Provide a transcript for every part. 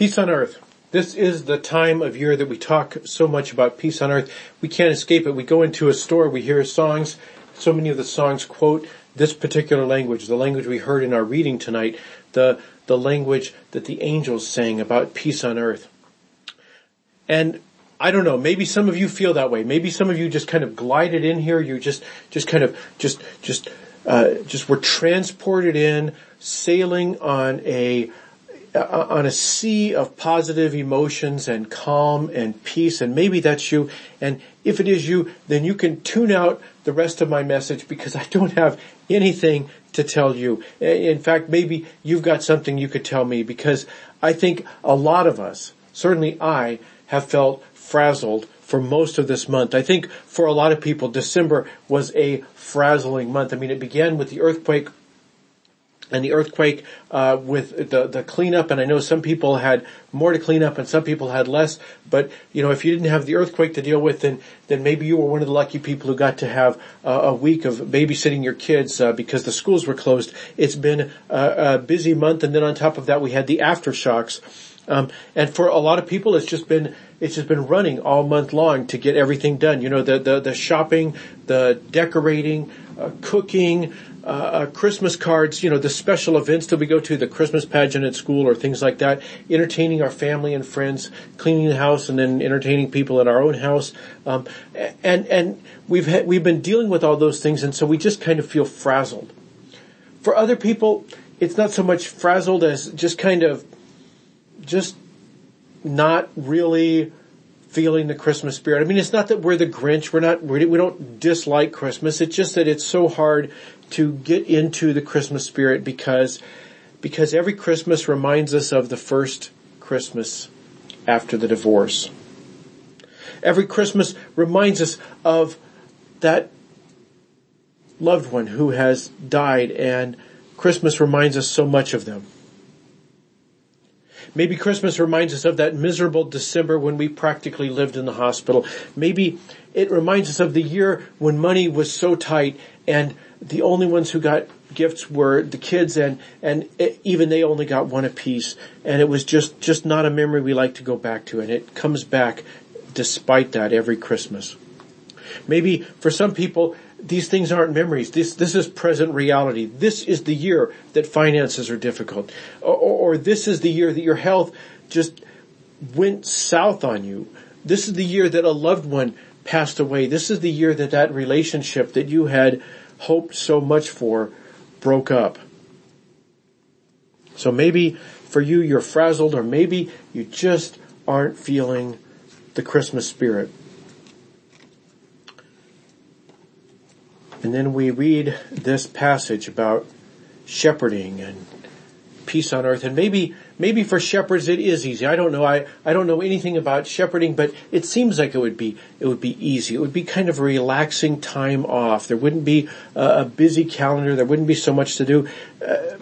Peace on earth. This is the time of year that we talk so much about peace on earth. We can't escape it. We go into a store, we hear songs. So many of the songs quote this particular language, the language we heard in our reading tonight, the, the language that the angels sang about peace on earth. And I don't know, maybe some of you feel that way. Maybe some of you just kind of glided in here. You just, just kind of, just, just, uh, just were transported in, sailing on a, Uh, on a sea of positive emotions and calm and peace and maybe that's you and if it is you then you can tune out the rest of my message because I don't have anything to tell you. In fact, maybe you've got something you could tell me because I think a lot of us, certainly I, have felt frazzled for most of this month. I think for a lot of people, December was a frazzling month. I mean, it began with the earthquake and the earthquake uh, with the the cleanup and I know some people had more to clean up and some people had less but you know if you didn't have the earthquake to deal with then then maybe you were one of the lucky people who got to have uh, a week of babysitting your kids uh, because the schools were closed. It's been a, a, busy month and then on top of that we had the aftershocks. Um, and for a lot of people it's just been it's just been running all month long to get everything done. You know the the, the shopping the decorating uh, cooking uh, uh, Christmas cards, you know, the special events that we go to, the Christmas pageant at school or things like that, entertaining our family and friends, cleaning the house and then entertaining people at our own house. Um, and, and we've had, we've been dealing with all those things and so we just kind of feel frazzled. For other people, it's not so much frazzled as just kind of, just not really feeling the Christmas spirit. I mean, it's not that we're the Grinch. We're not, we don't dislike Christmas. It's just that it's so hard to get into the Christmas spirit because, because every Christmas reminds us of the first Christmas after the divorce. Every Christmas reminds us of that loved one who has died and Christmas reminds us so much of them. Maybe Christmas reminds us of that miserable December when we practically lived in the hospital. Maybe it reminds us of the year when money was so tight and the only ones who got gifts were the kids and, and it, even they only got one apiece. And it was just, just not a memory we like to go back to. And it comes back despite that every Christmas. Maybe for some people, these things aren't memories. This, this is present reality. This is the year that finances are difficult. Or, or, or this is the year that your health just went south on you. This is the year that a loved one passed away. This is the year that that relationship that you had hoped so much for broke up. So maybe for you you're frazzled or maybe you just aren't feeling the Christmas spirit. And then we read this passage about shepherding and peace on earth and maybe Maybe for shepherds it is easy. I don't know. I, I don't know anything about shepherding, but it seems like it would be, it would be easy. It would be kind of a relaxing time off. There wouldn't be a, a busy calendar. There wouldn't be so much to do. Uh,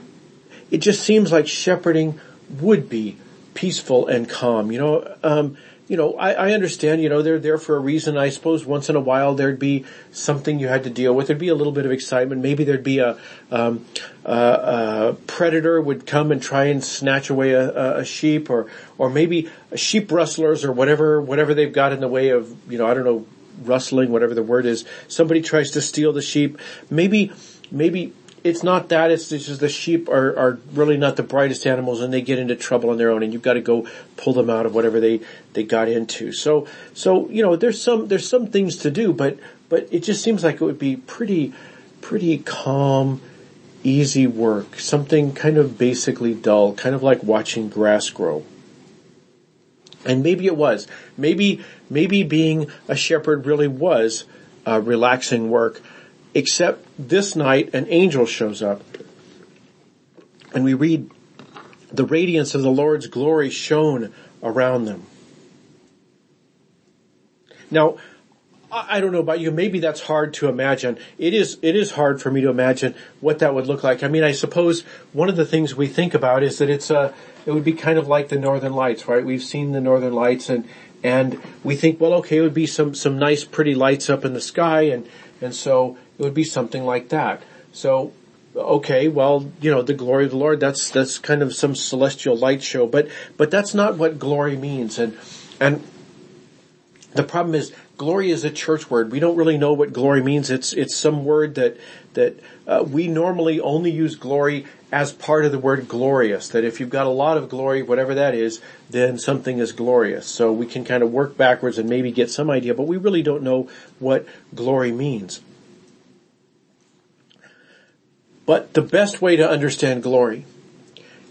it just seems like shepherding would be peaceful and calm. You know, um, you know, I, I, understand, you know, they're there for a reason. I suppose once in a while there'd be something you had to deal with. There'd be a little bit of excitement. Maybe there'd be a, um, a, predator would come and try and snatch away a, a, sheep or, or maybe sheep rustlers or whatever, whatever they've got in the way of, you know, I don't know, rustling, whatever the word is. Somebody tries to steal the sheep. Maybe, maybe it's not that, it's, it's just the sheep are, are really not the brightest animals and they get into trouble on their own and you've got to go pull them out of whatever they, they got into. So, so, you know, there's some, there's some things to do, but, but it just seems like it would be pretty, pretty calm, easy work. Something kind of basically dull, kind of like watching grass grow. And maybe it was. Maybe, maybe being a shepherd really was uh, relaxing work Except this night an angel shows up and we read the radiance of the Lord's glory shone around them. Now, I don't know about you, maybe that's hard to imagine. It is, it is hard for me to imagine what that would look like. I mean, I suppose one of the things we think about is that it's a, it would be kind of like the Northern Lights, right? We've seen the Northern Lights and, and we think, well, okay, it would be some, some nice pretty lights up in the sky and, and so it would be something like that. So okay, well, you know, the glory of the Lord, that's, that's kind of some celestial light show, but, but that's not what glory means. And, and the problem is glory is a church word. We don't really know what glory means. It's, it's some word that, that, uh, we normally only use glory as part of the word glorious. That if you've got a lot of glory, whatever that is, then something is glorious. So we can kind of work backwards and maybe get some idea, but we really don't know what glory means. But the best way to understand glory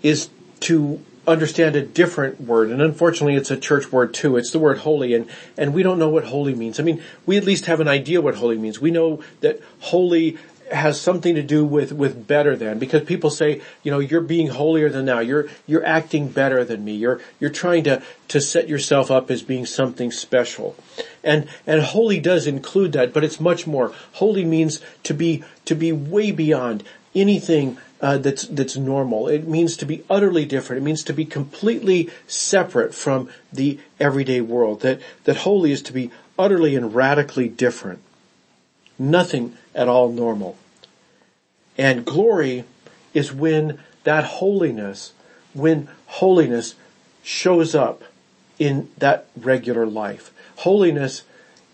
is to understand a different word, and unfortunately it's a church word too. It's the word holy, and, and we don't know what holy means. I mean, we at least have an idea what holy means. We know that holy has something to do with, with better than, because people say, you know, you're being holier than now, you're, you're acting better than me, you're, you're trying to, to set yourself up as being something special. And, and holy does include that, but it's much more. Holy means to be, to be way beyond anything uh, that's that's normal. It means to be utterly different. It means to be completely separate from the everyday world. That that holy is to be utterly and radically different. Nothing at all normal. And glory is when that holiness, when holiness shows up in that regular life. Holiness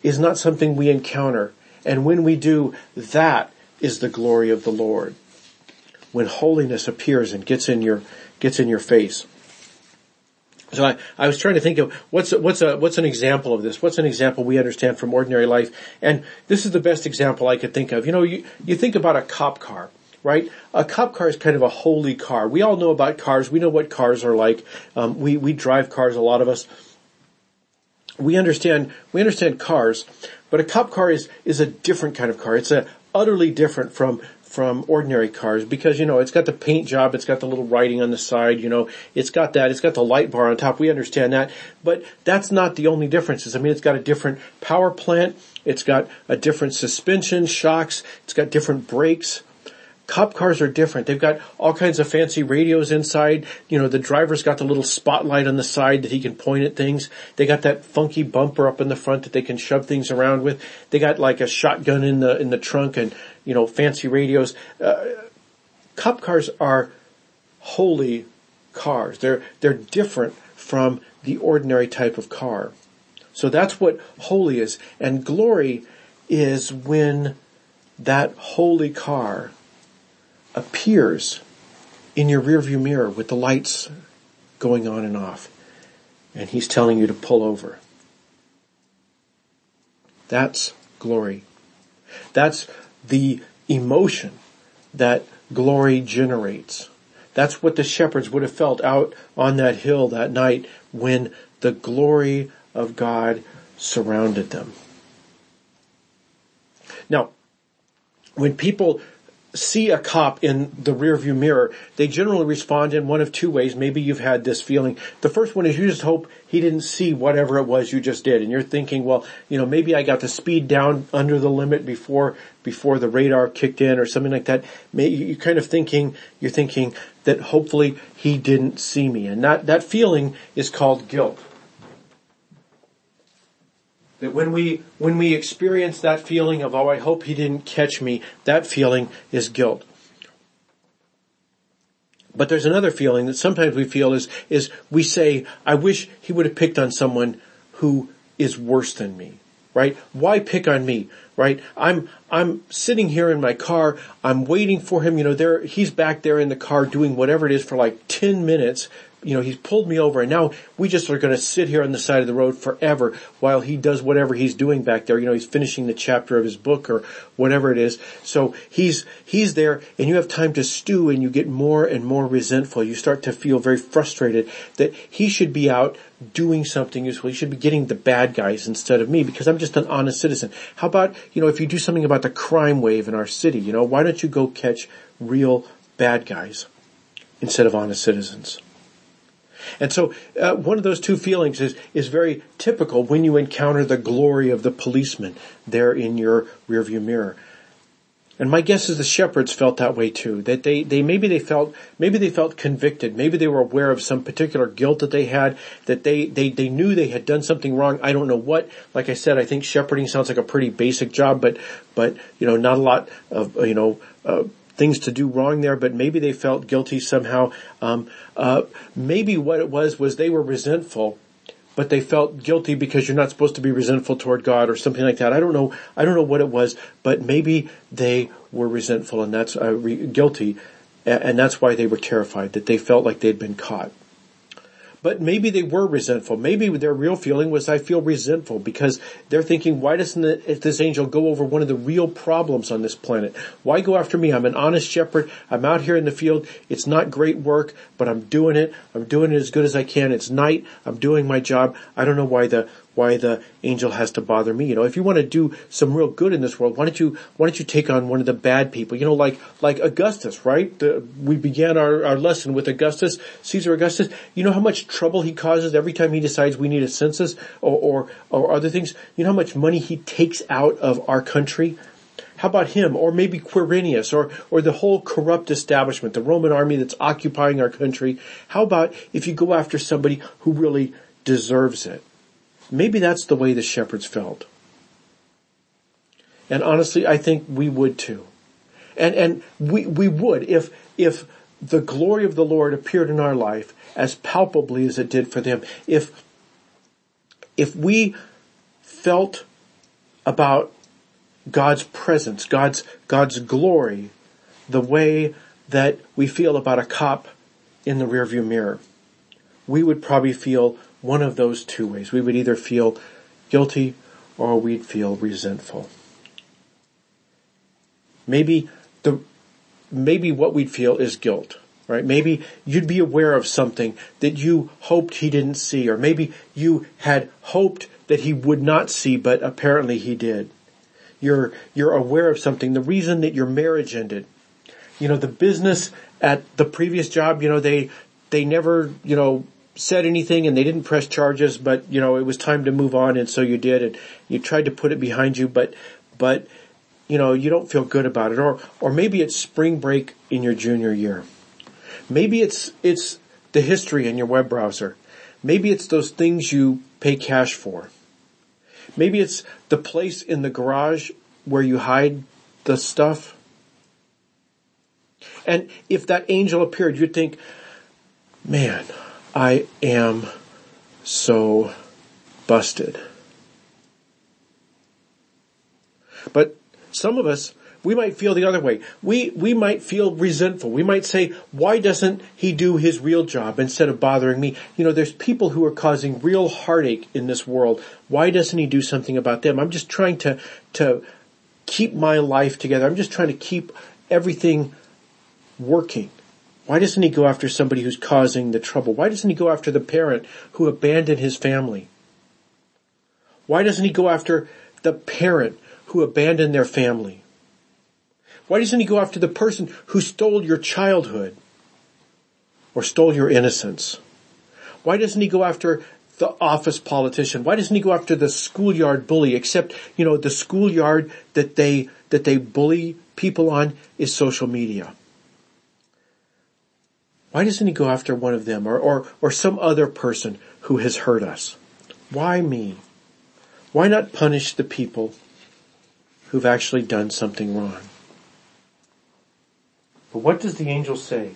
is not something we encounter. And when we do, that is the glory of the Lord when holiness appears and gets in your, gets in your face. So I, I was trying to think of what's what's a what's an example of this? What's an example we understand from ordinary life? And this is the best example I could think of. You know, you, you think about a cop car, right? A cop car is kind of a holy car. We all know about cars. We know what cars are like. Um, we we drive cars. A lot of us. We understand we understand cars, but a cop car is is a different kind of car. It's a utterly different from from ordinary cars because, you know, it's got the paint job, it's got the little writing on the side, you know, it's got that, it's got the light bar on top, we understand that, but that's not the only differences. I mean, it's got a different power plant, it's got a different suspension, shocks, it's got different brakes, Cop cars are different. They've got all kinds of fancy radios inside. You know, the driver's got the little spotlight on the side that he can point at things. They got that funky bumper up in the front that they can shove things around with. They got like a shotgun in the, in the trunk and, you know, fancy radios. Uh, cop cars are holy cars. They're, they're different from the ordinary type of car. So that's what holy is. And glory is when that holy car appears in your rearview mirror with the lights going on and off. And he's telling you to pull over. That's glory. That's the emotion that glory generates. That's what the shepherds would have felt out on that hill that night when the glory of God surrounded them. Now, when people see a cop in the rearview mirror, they generally respond in one of two ways. Maybe you've had this feeling. The first one is you just hope he didn't see whatever it was you just did. And you're thinking, well, you know, maybe I got the speed down under the limit before, before the radar kicked in or something like that. You're kind of thinking, you're thinking that hopefully he didn't see me. And that, that feeling is called guilt. That when we, when we experience that feeling of, oh, I hope he didn't catch me, that feeling is guilt. But there's another feeling that sometimes we feel is, is we say, I wish he would have picked on someone who is worse than me, right? Why pick on me, right? I'm, I'm sitting here in my car, I'm waiting for him, you know, there, he's back there in the car doing whatever it is for like 10 minutes you know, he's pulled me over and now we just are going to sit here on the side of the road forever while he does whatever he's doing back there. You know, he's finishing the chapter of his book or whatever it is. So he's, he's there and you have time to stew and you get more and more resentful. You start to feel very frustrated that he should be out doing something useful. He should be getting the bad guys instead of me because I'm just an honest citizen. How about, you know, if you do something about the crime wave in our city, you know, why don't you go catch real bad guys instead of honest citizens? And so uh, one of those two feelings is, is very typical when you encounter the glory of the policeman there in your rearview mirror. And my guess is the shepherds felt that way too. That they, they maybe they felt maybe they felt convicted. Maybe they were aware of some particular guilt that they had. That they they they knew they had done something wrong. I don't know what. Like I said, I think shepherding sounds like a pretty basic job, but but you know not a lot of you know uh, things to do wrong there, but maybe they felt guilty somehow. Um, uh, maybe what it was was they were resentful, but they felt guilty because you're not supposed to be resentful toward God or something like that. I don't know. I don't know what it was, but maybe they were resentful and that's uh, re- guilty, and that's why they were terrified that they felt like they'd been caught. But maybe they were resentful. Maybe their real feeling was, I feel resentful because they're thinking, why doesn't this angel go over one of the real problems on this planet? Why go after me? I'm an honest shepherd. I'm out here in the field. It's not great work, but I'm doing it. I'm doing it as good as I can. It's night. I'm doing my job. I don't know why the why the angel has to bother me. You know, if you want to do some real good in this world, why don't you, why don't you take on one of the bad people? You know, like, like Augustus, right? The, we began our, our lesson with Augustus, Caesar Augustus. You know how much trouble he causes every time he decides we need a census or, or, or other things? You know how much money he takes out of our country? How about him? Or maybe Quirinius or, or the whole corrupt establishment, the Roman army that's occupying our country. How about if you go after somebody who really deserves it? Maybe that's the way the shepherds felt. And honestly, I think we would too. And, and we, we would if, if the glory of the Lord appeared in our life as palpably as it did for them. If, if we felt about God's presence, God's, God's glory, the way that we feel about a cop in the rearview mirror, we would probably feel one of those two ways. We would either feel guilty or we'd feel resentful. Maybe the, maybe what we'd feel is guilt, right? Maybe you'd be aware of something that you hoped he didn't see, or maybe you had hoped that he would not see, but apparently he did. You're, you're aware of something. The reason that your marriage ended, you know, the business at the previous job, you know, they, they never, you know, said anything and they didn't press charges, but you know, it was time to move on and so you did and you tried to put it behind you, but, but, you know, you don't feel good about it. Or, or maybe it's spring break in your junior year. Maybe it's, it's the history in your web browser. Maybe it's those things you pay cash for. Maybe it's the place in the garage where you hide the stuff. And if that angel appeared, you'd think, man, I am so busted. But some of us, we might feel the other way. We, we might feel resentful. We might say, why doesn't he do his real job instead of bothering me? You know, there's people who are causing real heartache in this world. Why doesn't he do something about them? I'm just trying to, to keep my life together. I'm just trying to keep everything working. Why doesn't he go after somebody who's causing the trouble? Why doesn't he go after the parent who abandoned his family? Why doesn't he go after the parent who abandoned their family? Why doesn't he go after the person who stole your childhood or stole your innocence? Why doesn't he go after the office politician? Why doesn't he go after the schoolyard bully? Except, you know, the schoolyard that they, that they bully people on is social media. Why doesn't he go after one of them or, or, or some other person who has hurt us? Why me? Why not punish the people who've actually done something wrong? But what does the angel say?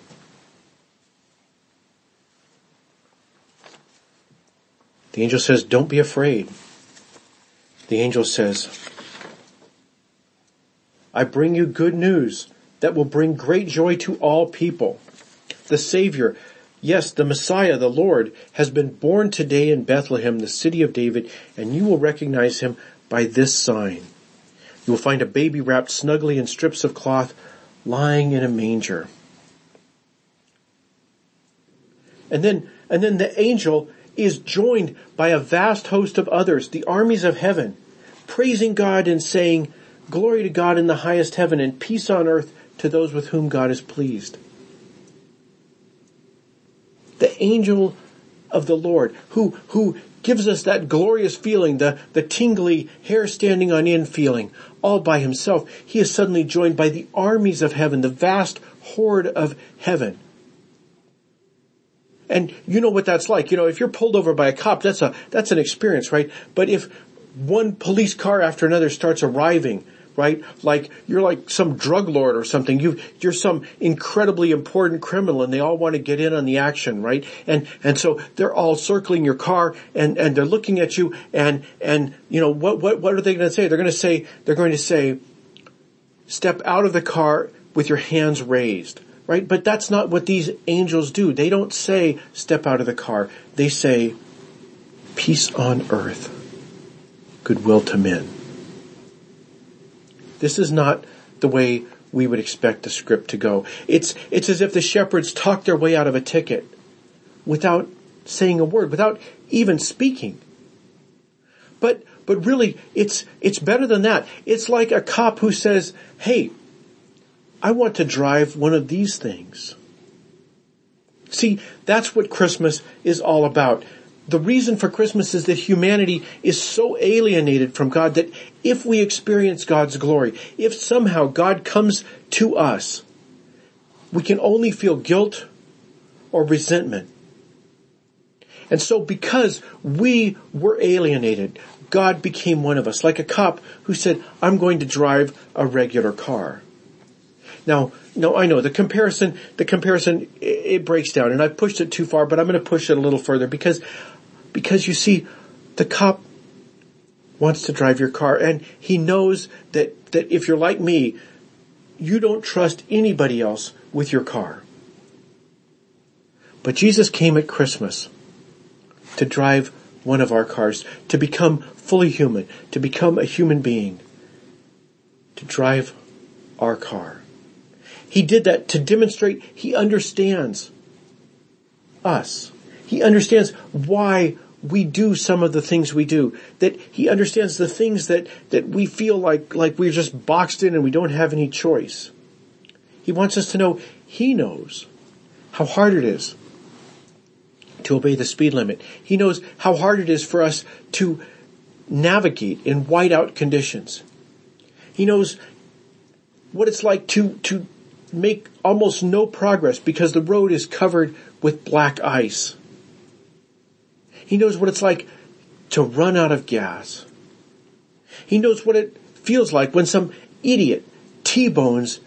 The angel says, don't be afraid. The angel says, I bring you good news that will bring great joy to all people the Savior, yes, the Messiah, the Lord, has been born today in Bethlehem, the city of David, and you will recognize him by this sign. You will find a baby wrapped snugly in strips of cloth lying in a manger. And then, and then the angel is joined by a vast host of others, the armies of heaven, praising God and saying, glory to God in the highest heaven and peace on earth to those with whom God is pleased the angel of the Lord who, who gives us that glorious feeling, the, the tingly hair standing on end feeling all by himself. He is suddenly joined by the armies of heaven, the vast horde of heaven. And you know what that's like. You know, if you're pulled over by a cop, that's a, that's an experience, right? But if one police car after another starts arriving right? Like you're like some drug lord or something. You you're some incredibly important criminal, and they all want to get in on the action, right? And and so they're all circling your car, and and they're looking at you, and and you know what what what are they going to say? They're going to say they're going to say, step out of the car with your hands raised. Right? But that's not what these angels do. They don't say, step out of the car. They say, peace on earth, goodwill to men. This is not the way we would expect the script to go. It's, it's as if the shepherds talked their way out of a ticket without saying a word, without even speaking. But, but really, it's, it's better than that. It's like a cop who says, hey, I want to drive one of these things. See, that's what Christmas is all about the reason for Christmas is that humanity is so alienated from God that if we experience God's glory, if somehow God comes to us, we can only feel guilt or resentment. And so because we were alienated, God became one of us, like a cop who said, I'm going to drive a regular car. Now, no, I know the comparison, the comparison, it breaks down and I pushed it too far, but I'm going to push it a little further because because you see, the cop wants to drive your car and he knows that, that if you're like me, you don't trust anybody else with your car. But Jesus came at Christmas to drive one of our cars, to become fully human, to become a human being, to drive our car. He did that to demonstrate he understands us. He understands why we do some of the things we do. That he understands the things that, that we feel like, like we're just boxed in and we don't have any choice. He wants us to know he knows how hard it is to obey the speed limit. He knows how hard it is for us to navigate in whiteout conditions. He knows what it's like to, to make almost no progress because the road is covered with black ice. He knows what it's like to run out of gas. He knows what it feels like when some idiot T-bones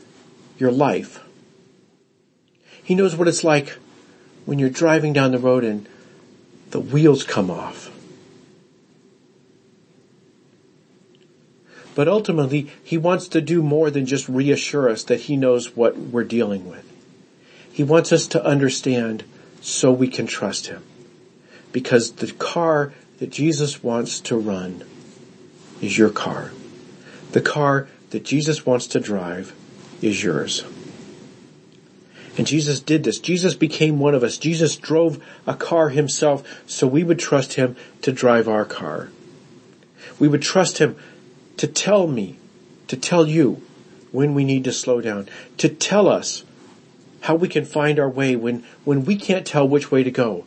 your life. He knows what it's like when you're driving down the road and the wheels come off. But ultimately, he wants to do more than just reassure us that he knows what we're dealing with. He wants us to understand so we can trust him because the car that Jesus wants to run is your car. The car that Jesus wants to drive is yours. And Jesus did this. Jesus became one of us. Jesus drove a car himself so we would trust him to drive our car. We would trust him to tell me, to tell you when we need to slow down, to tell us how we can find our way when, when we can't tell which way to go.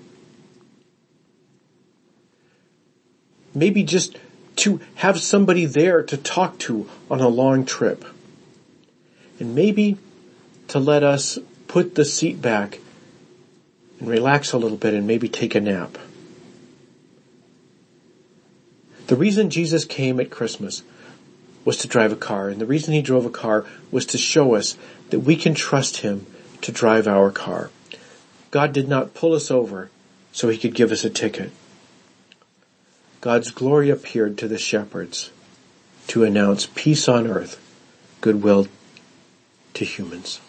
Maybe just to have somebody there to talk to on a long trip. And maybe to let us put the seat back and relax a little bit and maybe take a nap. The reason Jesus came at Christmas was to drive a car, and the reason he drove a car was to show us that we can trust him to drive our car. God did not pull us over so he could give us a ticket. God's glory appeared to the shepherds to announce peace on earth, goodwill to humans.